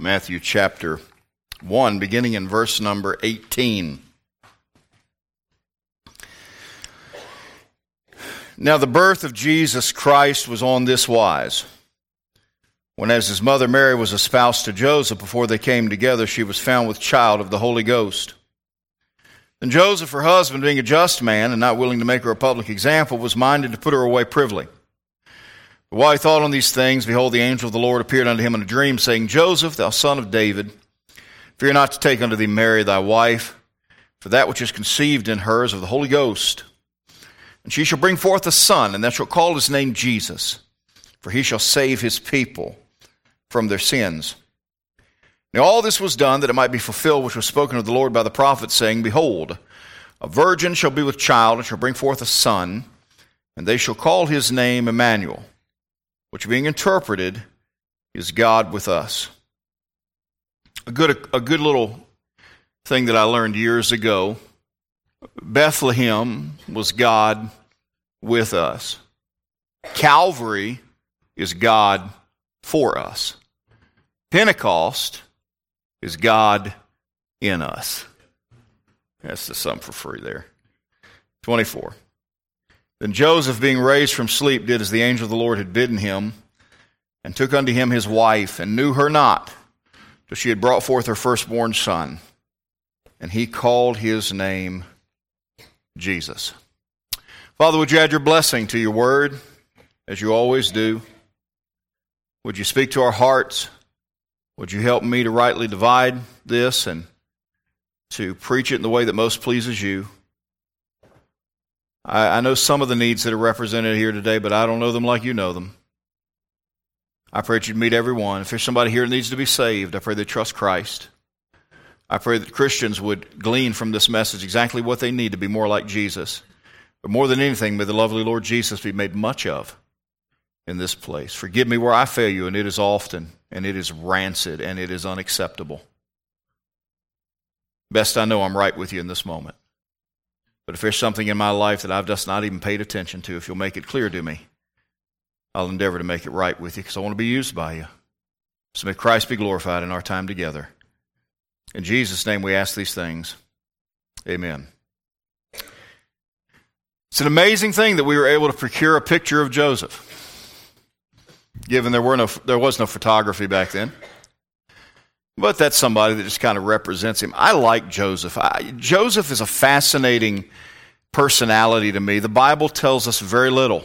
Matthew chapter 1, beginning in verse number 18. Now, the birth of Jesus Christ was on this wise. When, as his mother Mary was espoused to Joseph, before they came together, she was found with child of the Holy Ghost. Then Joseph, her husband, being a just man and not willing to make her a public example, was minded to put her away privily. While he thought on these things, behold, the angel of the Lord appeared unto him in a dream, saying, Joseph, thou son of David, fear not to take unto thee Mary thy wife, for that which is conceived in her is of the Holy Ghost. And she shall bring forth a son, and thou shalt call his name Jesus, for he shall save his people from their sins. Now all this was done that it might be fulfilled which was spoken of the Lord by the prophet, saying, Behold, a virgin shall be with child, and shall bring forth a son, and they shall call his name Emmanuel which being interpreted is God with us. A good, a good little thing that I learned years ago Bethlehem was God with us, Calvary is God for us, Pentecost is God in us. That's the sum for free there. 24. Then Joseph, being raised from sleep, did as the angel of the Lord had bidden him, and took unto him his wife, and knew her not, till she had brought forth her firstborn son. And he called his name Jesus. Father, would you add your blessing to your word, as you always do? Would you speak to our hearts? Would you help me to rightly divide this and to preach it in the way that most pleases you? I, I know some of the needs that are represented here today, but I don't know them like you know them. I pray that you'd meet everyone. If there's somebody here that needs to be saved, I pray they trust Christ. I pray that Christians would glean from this message exactly what they need to be more like Jesus. But more than anything, may the lovely Lord Jesus be made much of in this place. Forgive me where I fail you, and it is often, and it is rancid, and it is unacceptable. Best I know I'm right with you in this moment. But if there's something in my life that I've just not even paid attention to, if you'll make it clear to me, I'll endeavor to make it right with you because I want to be used by you. So may Christ be glorified in our time together. In Jesus' name we ask these things. Amen. It's an amazing thing that we were able to procure a picture of Joseph, given there, were no, there was no photography back then. But that's somebody that just kind of represents him. I like Joseph. I, Joseph is a fascinating personality to me. The Bible tells us very little.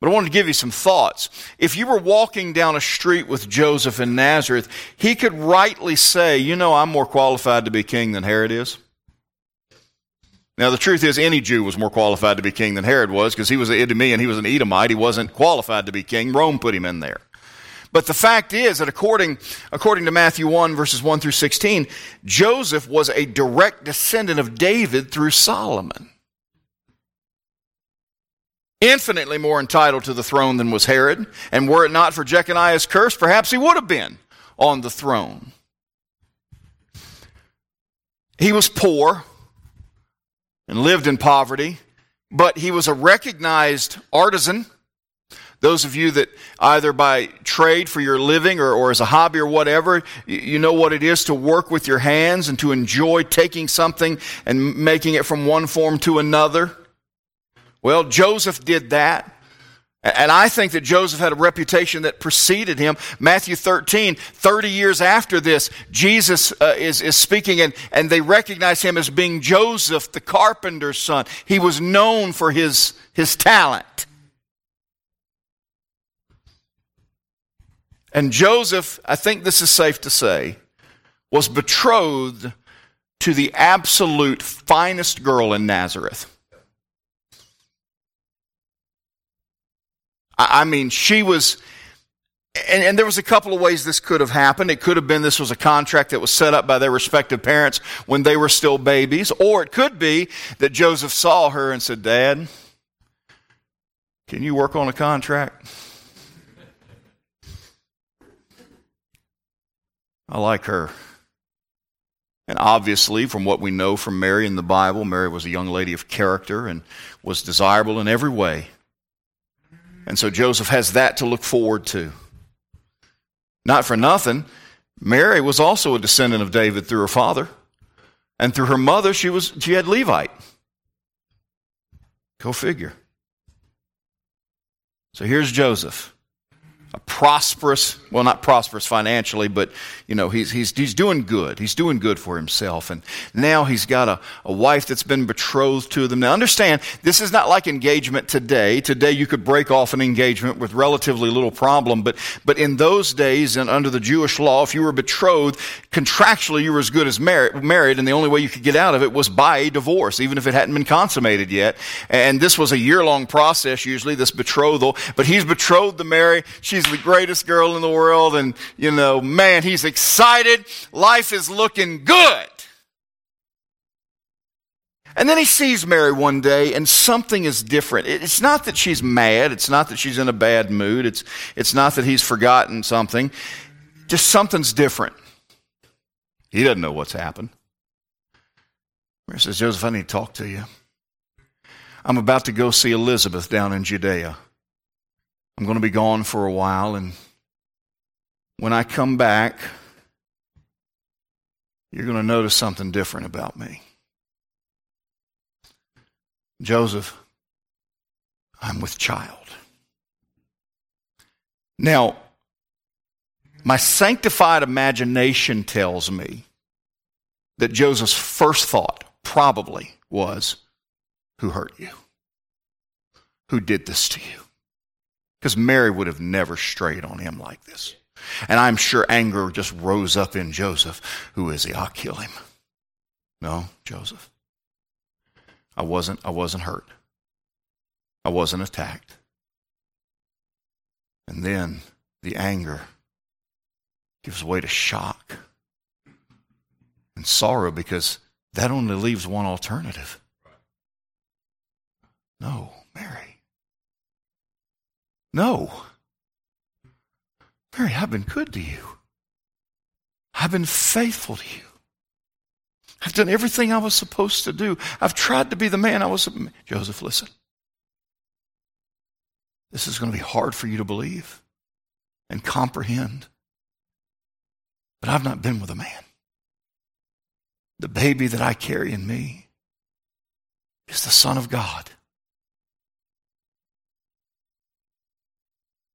But I wanted to give you some thoughts. If you were walking down a street with Joseph in Nazareth, he could rightly say, You know, I'm more qualified to be king than Herod is. Now, the truth is, any Jew was more qualified to be king than Herod was because he was an Idumean, he was an Edomite. He wasn't qualified to be king. Rome put him in there. But the fact is that according, according to Matthew 1, verses 1 through 16, Joseph was a direct descendant of David through Solomon. Infinitely more entitled to the throne than was Herod, and were it not for Jeconiah's curse, perhaps he would have been on the throne. He was poor and lived in poverty, but he was a recognized artisan those of you that either by trade for your living or, or as a hobby or whatever, you know what it is to work with your hands and to enjoy taking something and making it from one form to another. Well, Joseph did that. And I think that Joseph had a reputation that preceded him. Matthew 13, 30 years after this, Jesus uh, is, is speaking and, and they recognize him as being Joseph, the carpenter's son. He was known for his, his talent. And Joseph, I think this is safe to say, was betrothed to the absolute finest girl in Nazareth. I mean, she was, and, and, there was a couple of ways this could have happened. It could have been this was a contract that was set up by their respective parents when they were still babies, or it could be that Joseph saw her and said, Dad, can you work on a contract? I like her. And obviously, from what we know from Mary in the Bible, Mary was a young lady of character and was desirable in every way. And so Joseph has that to look forward to. Not for nothing, Mary was also a descendant of David through her father. And through her mother, she, was, she had Levite. Go figure. So here's Joseph a prosperous, well, not prosperous financially, but, you know, he's, he's, he's doing good. He's doing good for himself. And now he's got a, a wife that's been betrothed to them. Now understand, this is not like engagement today. Today you could break off an engagement with relatively little problem, but, but in those days and under the Jewish law, if you were betrothed, contractually you were as good as mar- married, and the only way you could get out of it was by a divorce, even if it hadn't been consummated yet. And this was a year long process, usually, this betrothal. But he's betrothed to Mary. She's she's the greatest girl in the world. And, you know, man, he's excited. Life is looking good. And then he sees Mary one day and something is different. It's not that she's mad. It's not that she's in a bad mood. It's, it's not that he's forgotten something. Just something's different. He doesn't know what's happened. Mary says, Joseph, I need to talk to you. I'm about to go see Elizabeth down in Judea. I'm going to be gone for a while, and when I come back, you're going to notice something different about me. Joseph, I'm with child. Now, my sanctified imagination tells me that Joseph's first thought probably was, Who hurt you? Who did this to you? Because Mary would have never strayed on him like this. And I'm sure anger just rose up in Joseph. Who is he? I'll kill him. No, Joseph. I wasn't, I wasn't hurt. I wasn't attacked. And then the anger gives way to shock and sorrow because that only leaves one alternative. No, Mary. No. Mary, I've been good to you. I've been faithful to you. I've done everything I was supposed to do. I've tried to be the man I was. Joseph, listen. This is going to be hard for you to believe and comprehend. But I've not been with a man. The baby that I carry in me is the Son of God.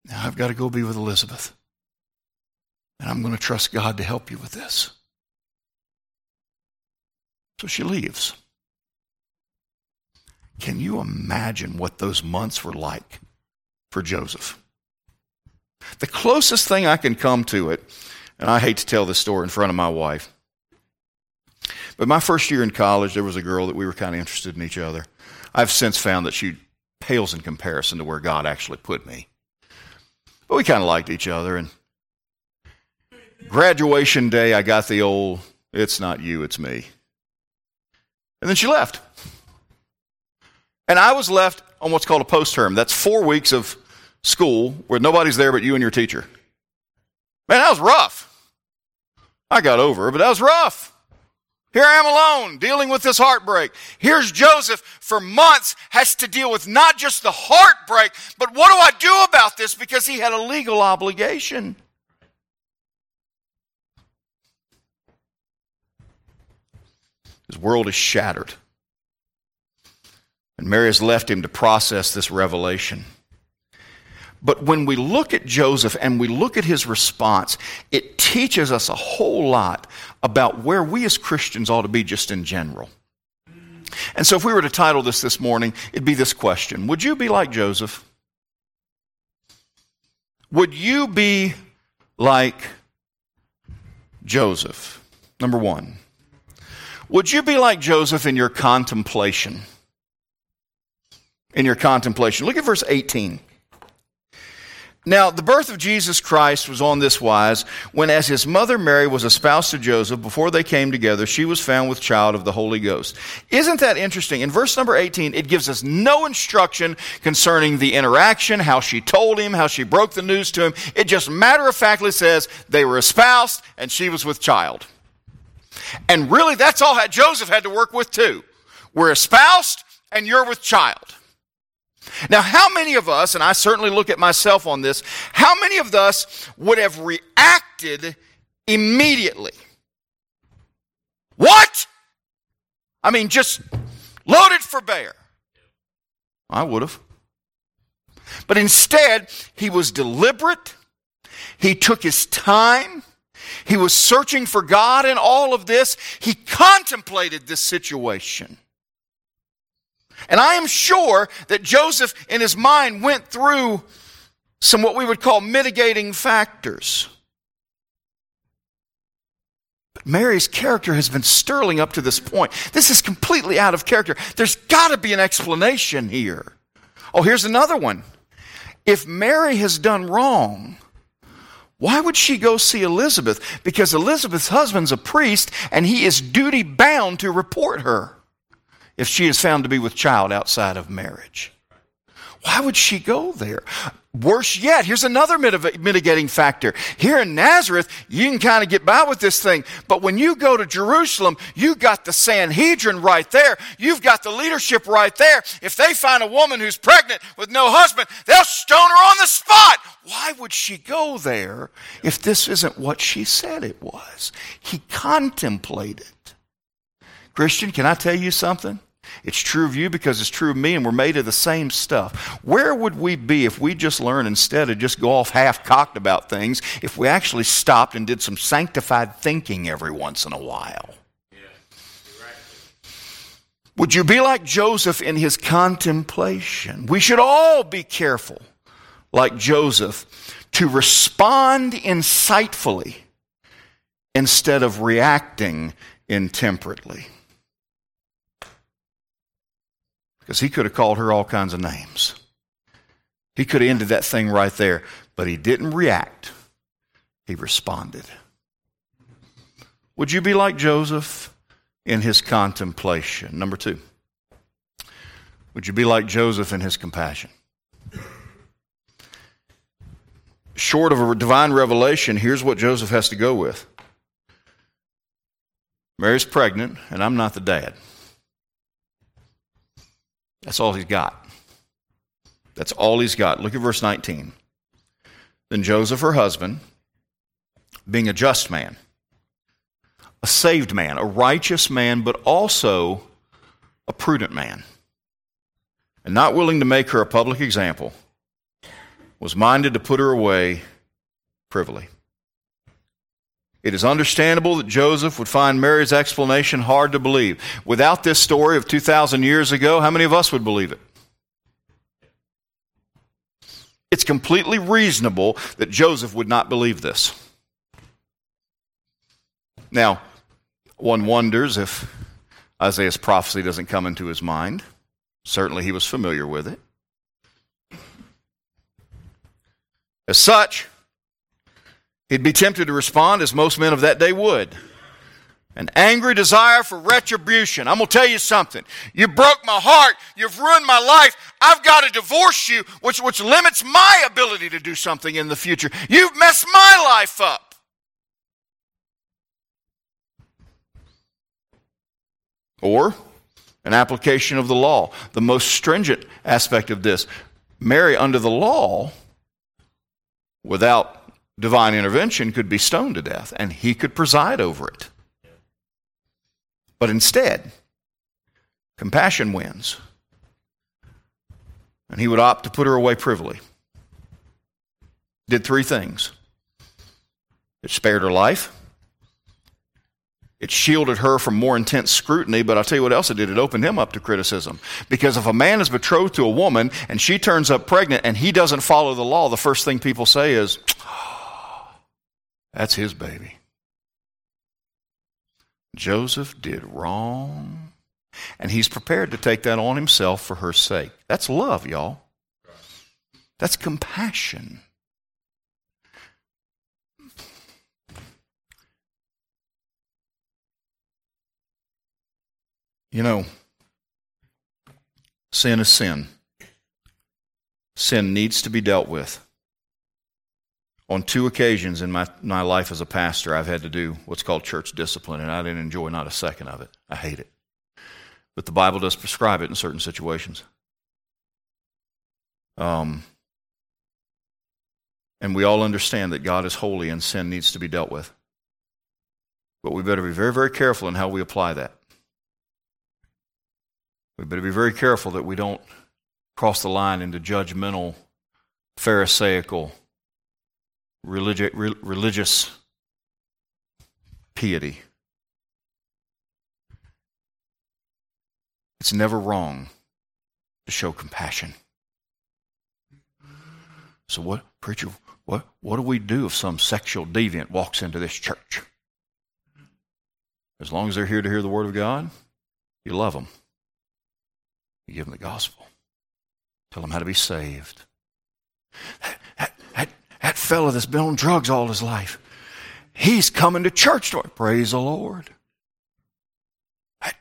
Now I've got to go be with Elizabeth. And I'm going to trust God to help you with this. So she leaves. Can you imagine what those months were like for Joseph? The closest thing I can come to it, and I hate to tell this story in front of my wife, but my first year in college, there was a girl that we were kind of interested in each other. I've since found that she pales in comparison to where God actually put me. But we kind of liked each other. And graduation day, I got the old, it's not you, it's me. And then she left. And I was left on what's called a post term. That's four weeks of school where nobody's there but you and your teacher. Man, that was rough. I got over it, but that was rough. Here I am alone dealing with this heartbreak. Here's Joseph for months has to deal with not just the heartbreak, but what do I do about this because he had a legal obligation. His world is shattered. And Mary has left him to process this revelation. But when we look at Joseph and we look at his response, it teaches us a whole lot about where we as Christians ought to be just in general. And so, if we were to title this this morning, it'd be this question Would you be like Joseph? Would you be like Joseph? Number one. Would you be like Joseph in your contemplation? In your contemplation. Look at verse 18. Now, the birth of Jesus Christ was on this wise when, as his mother Mary was espoused to Joseph, before they came together, she was found with child of the Holy Ghost. Isn't that interesting? In verse number 18, it gives us no instruction concerning the interaction, how she told him, how she broke the news to him. It just matter of factly says they were espoused and she was with child. And really, that's all that Joseph had to work with, too. We're espoused and you're with child. Now, how many of us, and I certainly look at myself on this, how many of us would have reacted immediately. What? I mean, just loaded for bear. I would have. But instead, he was deliberate. He took his time. He was searching for God in all of this. He contemplated this situation. And I am sure that Joseph, in his mind, went through some what we would call mitigating factors. But Mary's character has been sterling up to this point. This is completely out of character. There's got to be an explanation here. Oh, here's another one. If Mary has done wrong, why would she go see Elizabeth? Because Elizabeth's husband's a priest and he is duty bound to report her if she is found to be with child outside of marriage. Why would she go there? Worse yet, here's another mitigating factor. Here in Nazareth, you can kind of get by with this thing, but when you go to Jerusalem, you've got the Sanhedrin right there. You've got the leadership right there. If they find a woman who's pregnant with no husband, they'll stone her on the spot. Why would she go there if this isn't what she said it was? He contemplated. Christian, can I tell you something? It's true of you because it's true of me, and we're made of the same stuff. Where would we be if we just learned instead of just go off half cocked about things, if we actually stopped and did some sanctified thinking every once in a while? Would you be like Joseph in his contemplation? We should all be careful, like Joseph, to respond insightfully instead of reacting intemperately. Because he could have called her all kinds of names. He could have ended that thing right there, but he didn't react. He responded. Would you be like Joseph in his contemplation? Number two, would you be like Joseph in his compassion? Short of a divine revelation, here's what Joseph has to go with Mary's pregnant, and I'm not the dad. That's all he's got. That's all he's got. Look at verse 19. Then Joseph, her husband, being a just man, a saved man, a righteous man, but also a prudent man, and not willing to make her a public example, was minded to put her away privily. It is understandable that Joseph would find Mary's explanation hard to believe. Without this story of 2,000 years ago, how many of us would believe it? It's completely reasonable that Joseph would not believe this. Now, one wonders if Isaiah's prophecy doesn't come into his mind. Certainly, he was familiar with it. As such, He'd be tempted to respond as most men of that day would. An angry desire for retribution. I'm going to tell you something. You broke my heart. You've ruined my life. I've got to divorce you, which, which limits my ability to do something in the future. You've messed my life up. Or an application of the law. The most stringent aspect of this Mary, under the law, without divine intervention, could be stoned to death, and he could preside over it. But instead, compassion wins. And he would opt to put her away privily. Did three things it spared her life, it shielded her from more intense scrutiny, but I'll tell you what else it did. It opened him up to criticism. Because if a man is betrothed to a woman and she turns up pregnant and he doesn't follow the law, the first thing people say is, that's his baby. Joseph did wrong, and he's prepared to take that on himself for her sake. That's love, y'all. That's compassion. You know, sin is sin. Sin needs to be dealt with. On two occasions in my, my life as a pastor, I've had to do what's called church discipline, and I didn't enjoy not a second of it. I hate it. But the Bible does prescribe it in certain situations. Um, and we all understand that God is holy and sin needs to be dealt with. But we better be very, very careful in how we apply that. We better be very careful that we don't cross the line into judgmental, Pharisaical, religi- re- religious piety. It's never wrong to show compassion. So, what, preacher, what, what do we do if some sexual deviant walks into this church? As long as they're here to hear the Word of God, you love them. You give them the gospel. Tell them how to be saved. Fellow that's been on drugs all his life, he's coming to church. Praise the Lord. That,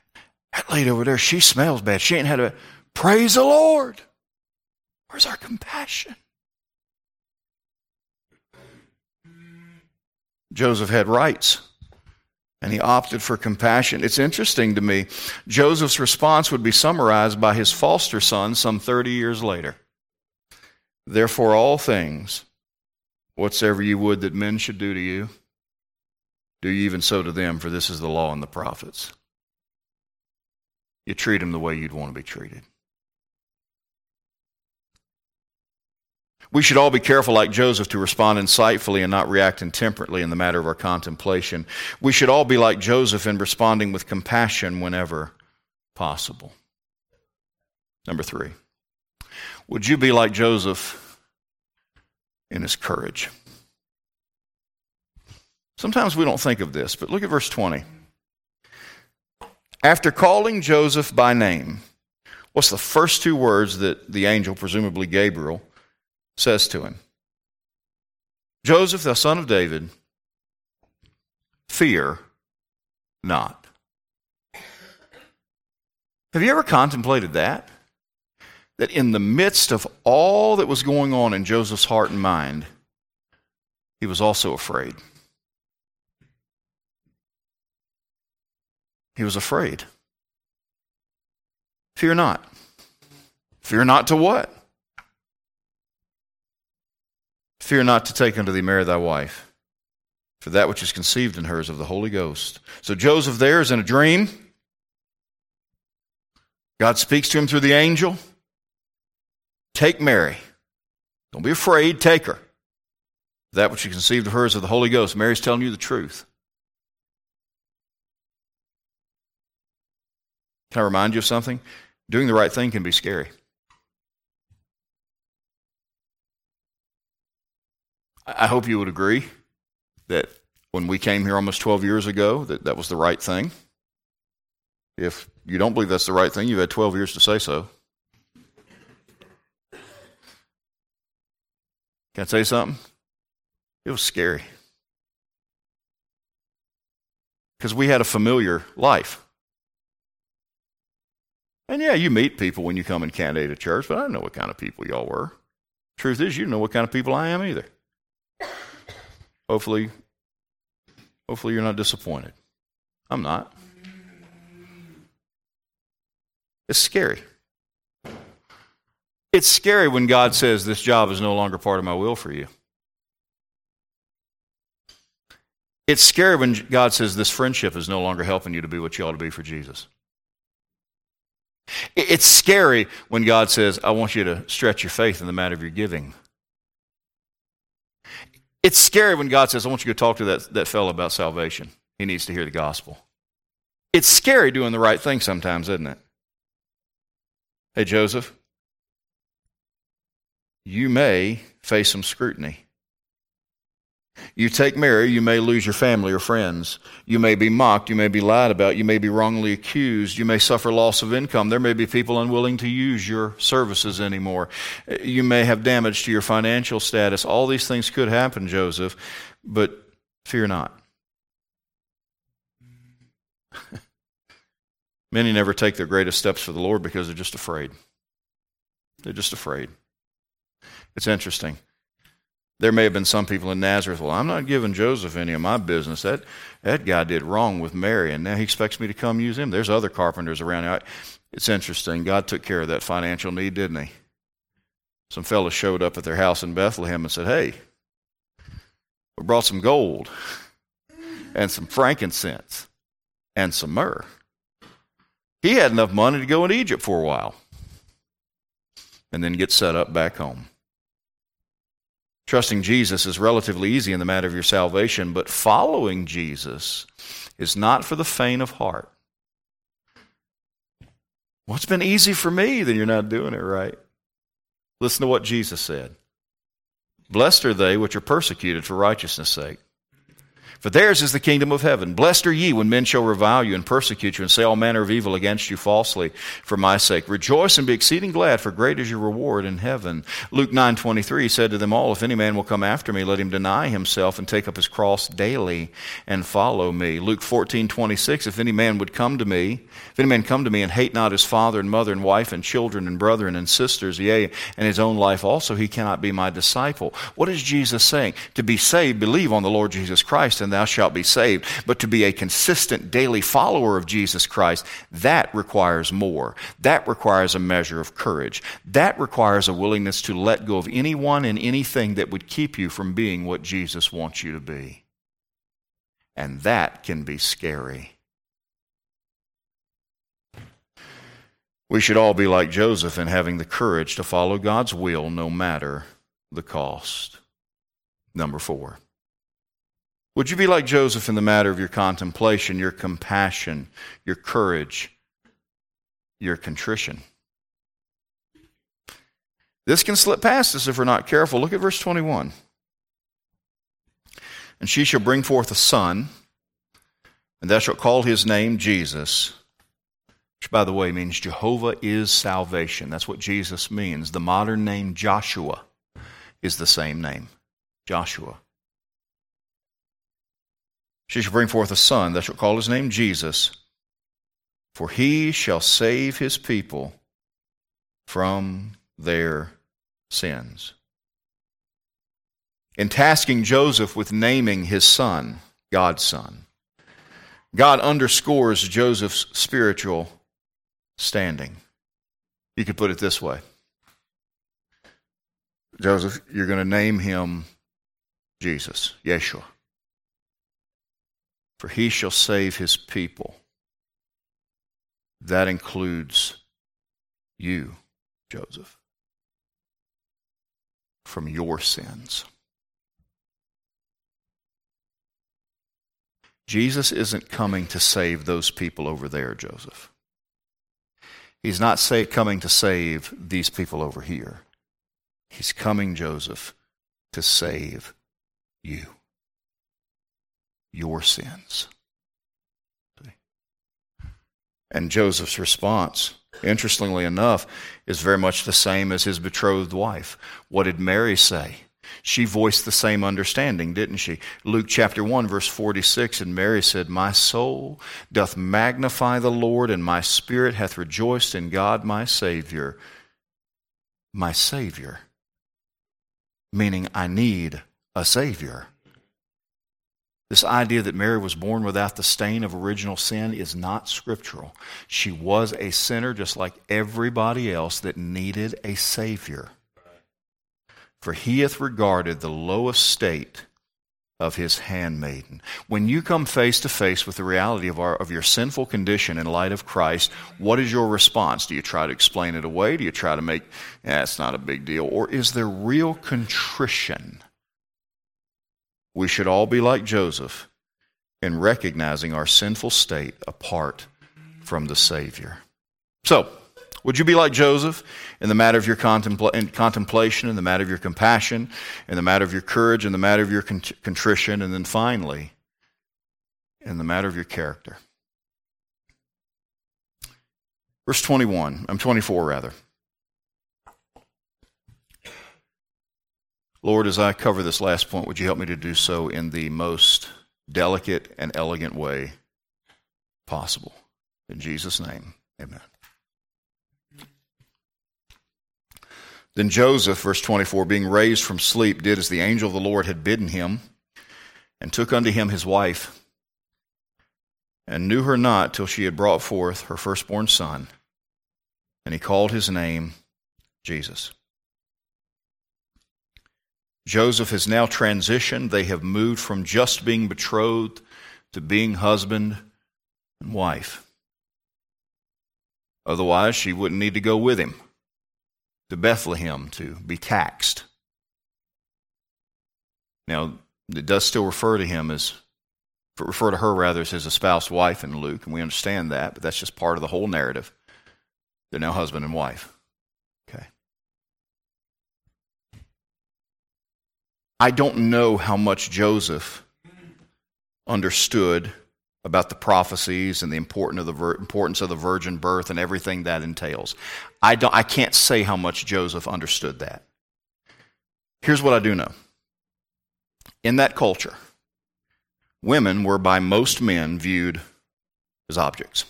that lady over there, she smells bad. She ain't had a praise the Lord. Where's our compassion? Joseph had rights and he opted for compassion. It's interesting to me. Joseph's response would be summarized by his foster son some 30 years later. Therefore, all things, whatsoever you would that men should do to you, do you even so to them, for this is the law and the prophets. You treat them the way you'd want to be treated. We should all be careful, like Joseph, to respond insightfully and not react intemperately in the matter of our contemplation. We should all be like Joseph in responding with compassion whenever possible. Number three, would you be like Joseph in his courage? Sometimes we don't think of this, but look at verse 20. After calling Joseph by name, what's the first two words that the angel, presumably Gabriel, says to him, Joseph, the son of David, fear not. Have you ever contemplated that? That in the midst of all that was going on in Joseph's heart and mind, he was also afraid. He was afraid. Fear not. Fear not to what? Fear not to take unto thee Mary thy wife, for that which is conceived in her is of the Holy Ghost. So Joseph there is in a dream. God speaks to him through the angel. Take Mary. Don't be afraid, take her. That which you conceived of her is of the Holy Ghost. Mary's telling you the truth. Can I remind you of something? Doing the right thing can be scary. I hope you would agree that when we came here almost 12 years ago, that that was the right thing. If you don't believe that's the right thing, you've had 12 years to say so. Can I say something? It was scary. Because we had a familiar life. And yeah, you meet people when you come and candidate to church, but I don't know what kind of people y'all were. Truth is, you don't know what kind of people I am either. Hopefully, hopefully you're not disappointed. I'm not. It's scary. It's scary when God says this job is no longer part of my will for you. It's scary when God says this friendship is no longer helping you to be what you ought to be for Jesus. It's scary when God says, I want you to stretch your faith in the matter of your giving. It's scary when God says, I want you to go talk to that, that fellow about salvation. He needs to hear the gospel. It's scary doing the right thing sometimes, isn't it? Hey, Joseph, you may face some scrutiny. You take Mary, you may lose your family or friends. You may be mocked. You may be lied about. You may be wrongly accused. You may suffer loss of income. There may be people unwilling to use your services anymore. You may have damage to your financial status. All these things could happen, Joseph, but fear not. Many never take their greatest steps for the Lord because they're just afraid. They're just afraid. It's interesting. There may have been some people in Nazareth, well, I'm not giving Joseph any of my business. That, that guy did wrong with Mary, and now he expects me to come use him. There's other carpenters around. It's interesting. God took care of that financial need, didn't he? Some fellows showed up at their house in Bethlehem and said, Hey, we brought some gold. and some frankincense and some myrrh. He had enough money to go into Egypt for a while and then get set up back home. Trusting Jesus is relatively easy in the matter of your salvation, but following Jesus is not for the faint of heart. What's been easy for me? Then you're not doing it right. Listen to what Jesus said Blessed are they which are persecuted for righteousness' sake. For theirs is the kingdom of heaven. Blessed are ye when men shall revile you and persecute you and say all manner of evil against you falsely for my sake. Rejoice and be exceeding glad, for great is your reward in heaven. Luke 9.23 said to them all, If any man will come after me, let him deny himself and take up his cross daily and follow me. Luke 14.26, If any man would come to me, if any man come to me and hate not his father and mother and wife and children and brethren and sisters, yea, and his own life also, he cannot be my disciple. What is Jesus saying? To be saved, believe on the Lord Jesus Christ and thou shalt be saved. But to be a consistent daily follower of Jesus Christ, that requires more. That requires a measure of courage. That requires a willingness to let go of anyone and anything that would keep you from being what Jesus wants you to be. And that can be scary. We should all be like Joseph in having the courage to follow God's will no matter the cost. Number four. Would you be like Joseph in the matter of your contemplation, your compassion, your courage, your contrition? This can slip past us if we're not careful. Look at verse 21. And she shall bring forth a son, and thou shalt call his name Jesus, which, by the way, means Jehovah is salvation. That's what Jesus means. The modern name Joshua is the same name Joshua. She shall bring forth a son, thou shalt call his name Jesus, for he shall save his people from their sins. In tasking Joseph with naming his son, God's son, God underscores Joseph's spiritual standing. You could put it this way Joseph, you're going to name him Jesus, Yeshua for he shall save his people. That includes you, Joseph, from your sins. Jesus isn't coming to save those people over there, Joseph. He's not say, coming to save these people over here. He's coming, Joseph, to save you your sins. And Joseph's response, interestingly enough, is very much the same as his betrothed wife. What did Mary say? She voiced the same understanding, didn't she? Luke chapter 1, verse 46, and Mary said, My soul doth magnify the Lord, and my spirit hath rejoiced in God my Savior. My Savior. Meaning, I need a Savior. This idea that Mary was born without the stain of original sin is not scriptural. She was a sinner just like everybody else that needed a Savior. For he hath regarded the lowest state of his handmaiden. When you come face to face with the reality of, our, of your sinful condition in light of Christ, what is your response? Do you try to explain it away? Do you try to make, yeah, it's not a big deal? Or is there real contrition? We should all be like Joseph in recognizing our sinful state apart from the Savior. So, would you be like Joseph in the matter of your in contemplation, in the matter of your compassion, in the matter of your courage, in the matter of your contrition, and then finally, in the matter of your character? Verse 21, I'm 24 rather. Lord, as I cover this last point, would you help me to do so in the most delicate and elegant way possible? In Jesus' name, amen. Then Joseph, verse 24, being raised from sleep, did as the angel of the Lord had bidden him, and took unto him his wife, and knew her not till she had brought forth her firstborn son, and he called his name Jesus. Joseph has now transitioned. They have moved from just being betrothed to being husband and wife. Otherwise, she wouldn't need to go with him to Bethlehem to be taxed. Now, it does still refer to him as, refer to her rather as his espoused wife in Luke, and we understand that, but that's just part of the whole narrative. They're now husband and wife. Okay. I don't know how much Joseph understood about the prophecies and the importance of the, virgin birth and everything that entails. I, don't, I can't say how much Joseph understood that. Here's what I do know. In that culture, women were by most men viewed as objects.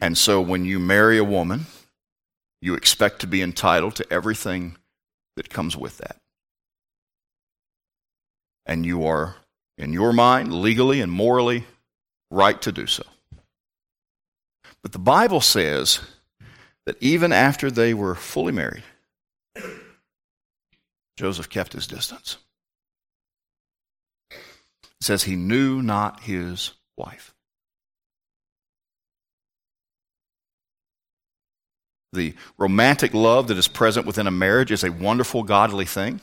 And so when you marry a woman, you expect to be entitled to everything that comes with that. And you are, in your mind, legally and morally right to do so. But the Bible says that even after they were fully married, Joseph kept his distance. It says he knew not his wife. The romantic love that is present within a marriage is a wonderful, godly thing.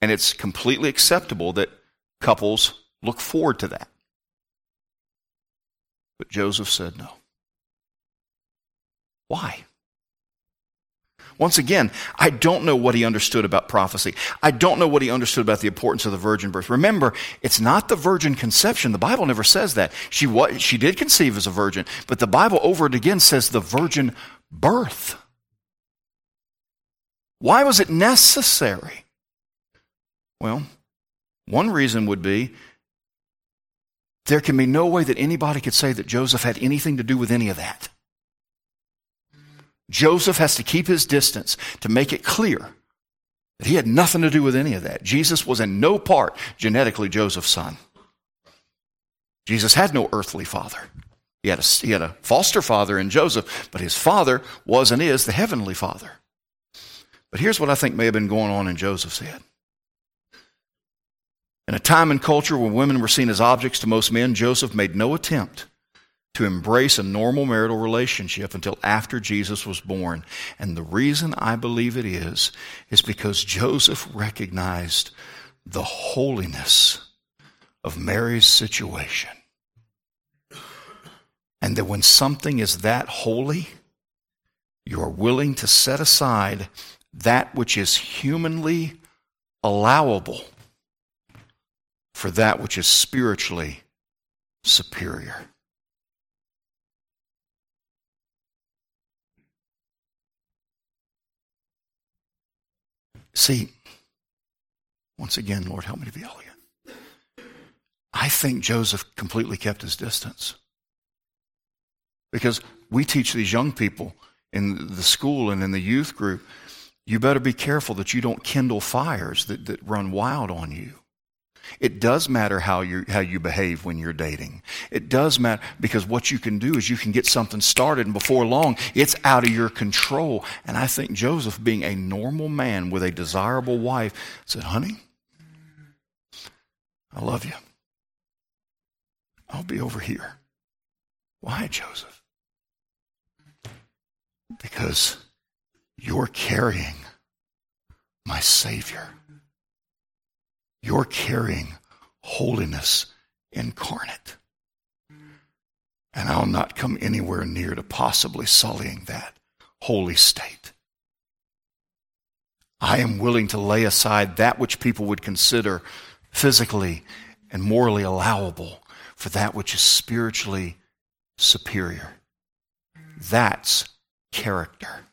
And it's completely acceptable that couples look forward to that. But Joseph said no. Why? Once again, I don't know what he understood about prophecy. I don't know what he understood about the importance of the virgin birth. Remember, it's not the virgin conception. The Bible never says that. She, was, she did conceive as a virgin, but the Bible over and again says the virgin birth. Why was it necessary? Well, one reason would be there can be no way that anybody could say that Joseph had anything to do with any of that. Joseph has to keep his distance to make it clear that he had nothing to do with any of that. Jesus was in no part genetically Joseph's son. Jesus had no earthly father. He had, a, he had a foster father in Joseph, but his father was and is the heavenly father. But here's what I think may have been going on in Joseph's head. In a time and culture where women were seen as objects to most men, Joseph made no attempt to embrace a normal marital relationship until after Jesus was born. And the reason I believe it is, is because Joseph recognized the holiness of Mary's situation. And that when something is that holy, you are willing to set aside that which is humanly allowable for that which is spiritually superior. See, once again, Lord, help me to be elegant. I think Joseph completely kept his distance. Because we teach these young people in the school and in the youth group, you better be careful that you don't kindle fires that, that run wild on you. It does matter how you, how you behave when you're dating. It does matter because what you can do is you can get something started and before long it's out of your control. And I think Joseph, being a normal man with a desirable wife, said, Honey, I love you. I'll be over here. Why, Joseph? Because you're carrying my Savior. You're carrying holiness incarnate. And I'll not come anywhere near to possibly sullying that holy state. I am willing to lay aside that which people would consider physically and morally allowable for that which is spiritually superior. That's character.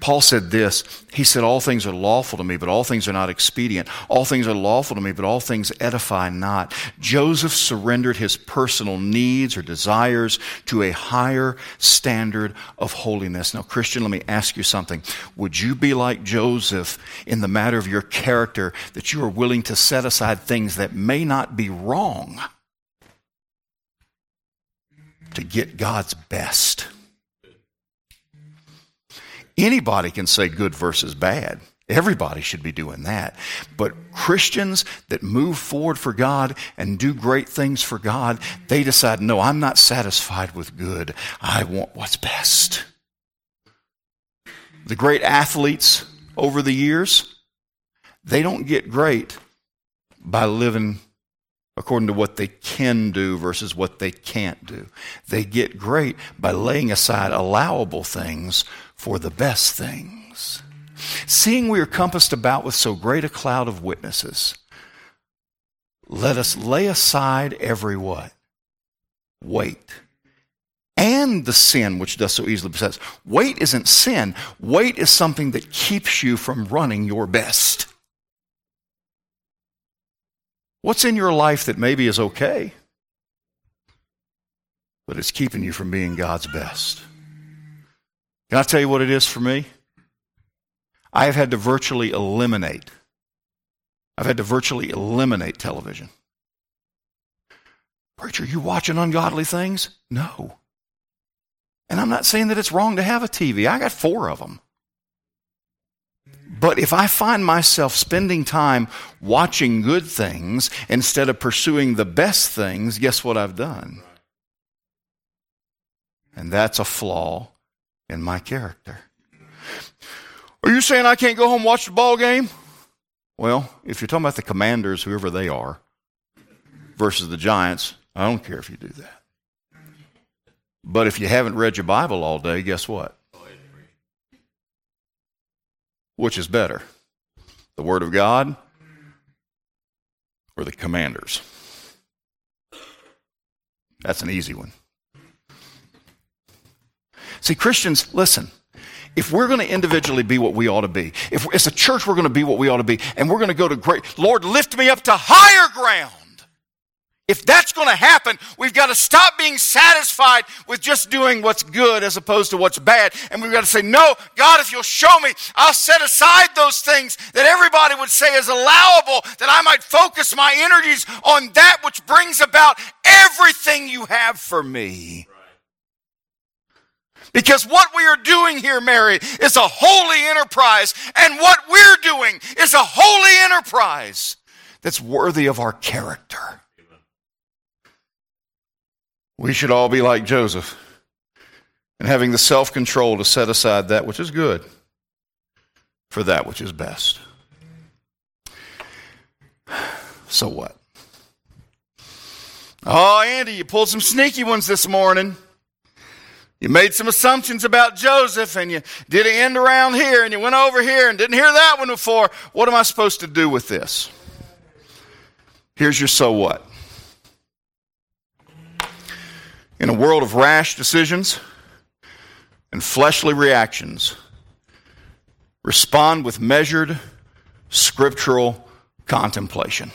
Paul said this He said, All things are lawful to me, but all things are not expedient. All things are lawful to me, but all things edify not. Joseph surrendered his personal needs or desires to a higher standard of holiness. Now, Christian, let me ask you something. Would you be like Joseph in the matter of your character that you are willing to set aside things that may not be wrong to get God's best? Anybody can say good versus bad. Everybody should be doing that. But Christians that move forward for God and do great things for God, they decide, no, I'm not satisfied with good. I want what's best. The great athletes over the years, they don't get great by living according to what they can do versus what they can't do. They get great by laying aside allowable things for the best things. Seeing we are compassed about with so great a cloud of witnesses, let us lay aside every what? Weight. And the sin which does so easily beset us. Weight isn't sin. Weight is something that keeps you from running your best. What's in your life that maybe is okay, but it's keeping you from being God's best? Can I tell you what it is for me? I have had to virtually eliminate. I've had to virtually eliminate television. Preacher, you watching ungodly things? No. And I'm not saying that it's wrong to have a TV. I got four of them. But if I find myself spending time watching good things instead of pursuing the best things, guess what I've done? And that's a flaw in my character. Are you saying I can't go home and watch the ball game? Well, if you're talking about the commanders, whoever they are, versus the giants, I don't care if you do that. But if you haven't read your Bible all day, guess what? Which is better? The Word of God or the commanders? That's an easy one. See, Christians, listen. If we're going to individually be what we ought to be, if as a church we're going to be what we ought to be, and we're going to go to great, Lord, lift me up to higher ground. If that's going to happen, we've got to stop being satisfied with just doing what's good as opposed to what's bad. And we've got to say, no, God, if you'll show me, I'll set aside those things that everybody would say is allowable, that I might focus my energies on that which brings about everything you have for me. Because what we are doing here, Mary, is a holy enterprise. And what we're doing is a holy enterprise that's worthy of our character. We should all be like Joseph and having the self control to set aside that which is good for that which is best. So what? Oh, Andy, you pulled some sneaky ones this morning. You made some assumptions about Joseph and you did an end around here and you went over here and didn't hear that one before. What am I supposed to do with this? Here's your so what. In a world of rash decisions and fleshly reactions, respond with measured scriptural contemplation.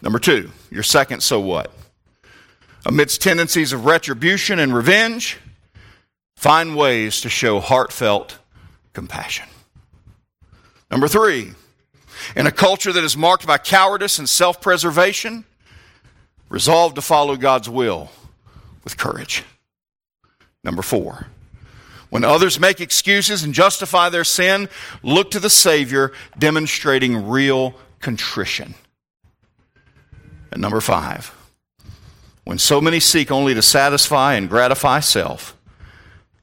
Number two, your second so what? Amidst tendencies of retribution and revenge, find ways to show heartfelt compassion. Number three, in a culture that is marked by cowardice and self preservation, Resolve to follow God's will with courage. Number four, when others make excuses and justify their sin, look to the Savior demonstrating real contrition. And number five, when so many seek only to satisfy and gratify self,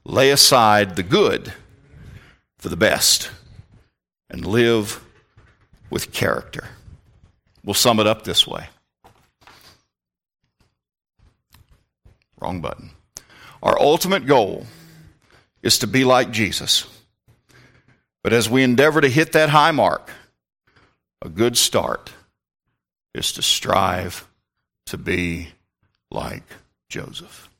lay aside the good for the best and live with character. We'll sum it up this way. Wrong button. Our ultimate goal is to be like Jesus. But as we endeavor to hit that high mark, a good start is to strive to be like Joseph.